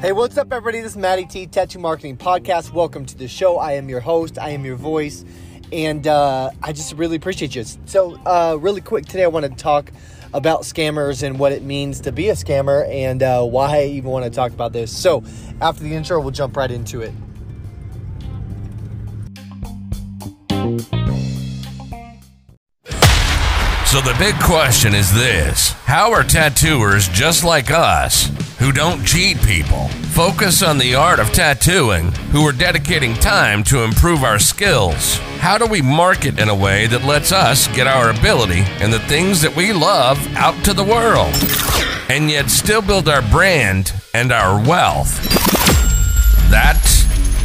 Hey, what's up, everybody? This is Matty T, Tattoo Marketing Podcast. Welcome to the show. I am your host, I am your voice, and uh, I just really appreciate you. So, uh, really quick today, I want to talk about scammers and what it means to be a scammer and uh, why I even want to talk about this. So, after the intro, we'll jump right into it. So the big question is this How are tattooers just like us, who don't cheat people, focus on the art of tattooing, who are dedicating time to improve our skills? How do we market in a way that lets us get our ability and the things that we love out to the world? And yet still build our brand and our wealth? That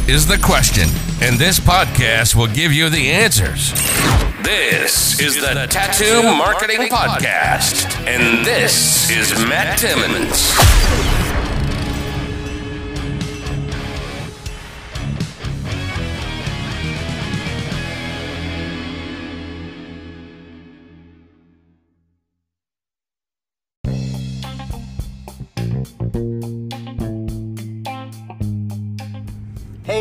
is the question, and this podcast will give you the answers. This is the Tattoo Marketing Podcast, and this is Matt Timmons.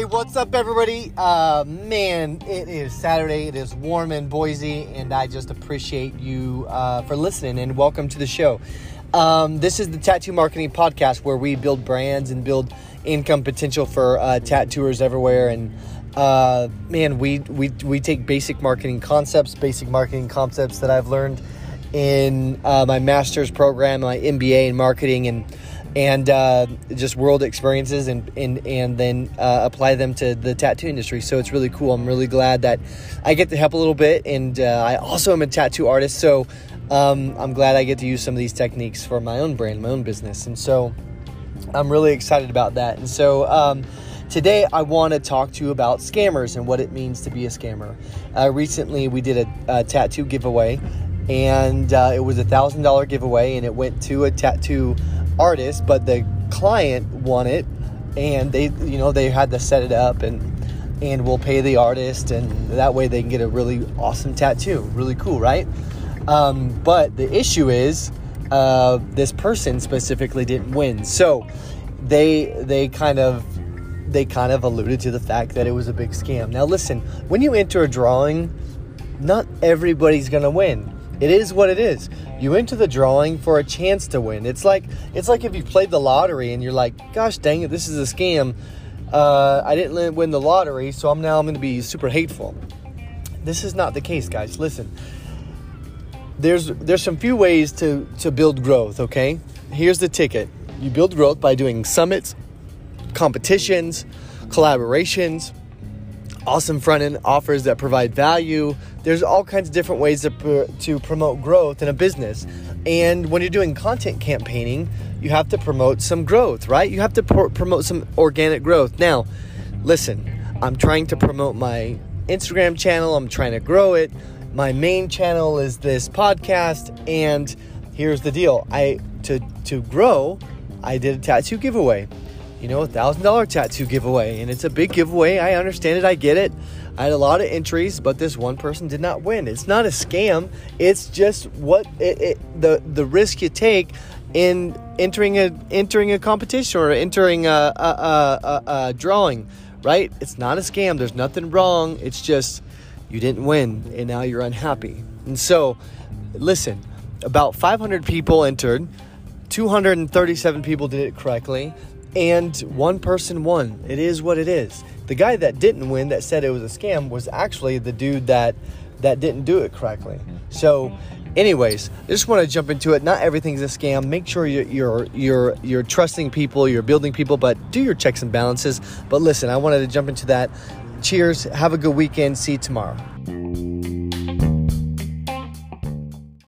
What's up, everybody? Uh, man, it is Saturday. It is warm in Boise, and I just appreciate you uh, for listening and welcome to the show. Um, this is the Tattoo Marketing Podcast where we build brands and build income potential for uh, tattooers everywhere. And uh, man, we, we, we take basic marketing concepts, basic marketing concepts that I've learned in uh, my master's program, my MBA in marketing, and and uh, just world experiences and and, and then uh, apply them to the tattoo industry. So it's really cool. I'm really glad that I get to help a little bit, and uh, I also am a tattoo artist. So um, I'm glad I get to use some of these techniques for my own brand, my own business, and so I'm really excited about that. And so. Um, Today, I want to talk to you about scammers and what it means to be a scammer. Uh, recently, we did a, a tattoo giveaway, and uh, it was a thousand dollar giveaway, and it went to a tattoo artist, but the client won it, and they, you know, they had to set it up, and and we'll pay the artist, and that way they can get a really awesome tattoo. Really cool, right? Um, but the issue is, uh, this person specifically didn't win, so they they kind of they kind of alluded to the fact that it was a big scam. Now, listen, when you enter a drawing, not everybody's gonna win. It is what it is. You enter the drawing for a chance to win. It's like it's like if you played the lottery and you're like, "Gosh dang it, this is a scam. Uh, I didn't win the lottery, so I'm now I'm going to be super hateful." This is not the case, guys. Listen, there's there's some few ways to to build growth. Okay, here's the ticket. You build growth by doing summits, competitions, collaborations, awesome front end offers that provide value. There's all kinds of different ways to, pr- to promote growth in a business. And when you're doing content campaigning, you have to promote some growth, right? You have to pr- promote some organic growth. Now, listen, I'm trying to promote my Instagram channel, I'm trying to grow it. My main channel is this podcast, and here's the deal. I to to grow, I did a tattoo giveaway you know, a thousand dollar tattoo giveaway, and it's a big giveaway. I understand it, I get it. I had a lot of entries, but this one person did not win. It's not a scam. It's just what it, it, the the risk you take in entering a entering a competition or entering a, a, a, a, a drawing. Right? It's not a scam. There's nothing wrong. It's just you didn't win, and now you're unhappy. And so, listen. About 500 people entered. 237 people did it correctly and one person won. It is what it is. The guy that didn't win, that said it was a scam, was actually the dude that that didn't do it correctly. So, anyways, I just want to jump into it. Not everything's a scam. Make sure you're you're you're you're trusting people, you're building people, but do your checks and balances. But listen, I wanted to jump into that. Cheers. Have a good weekend. See you tomorrow.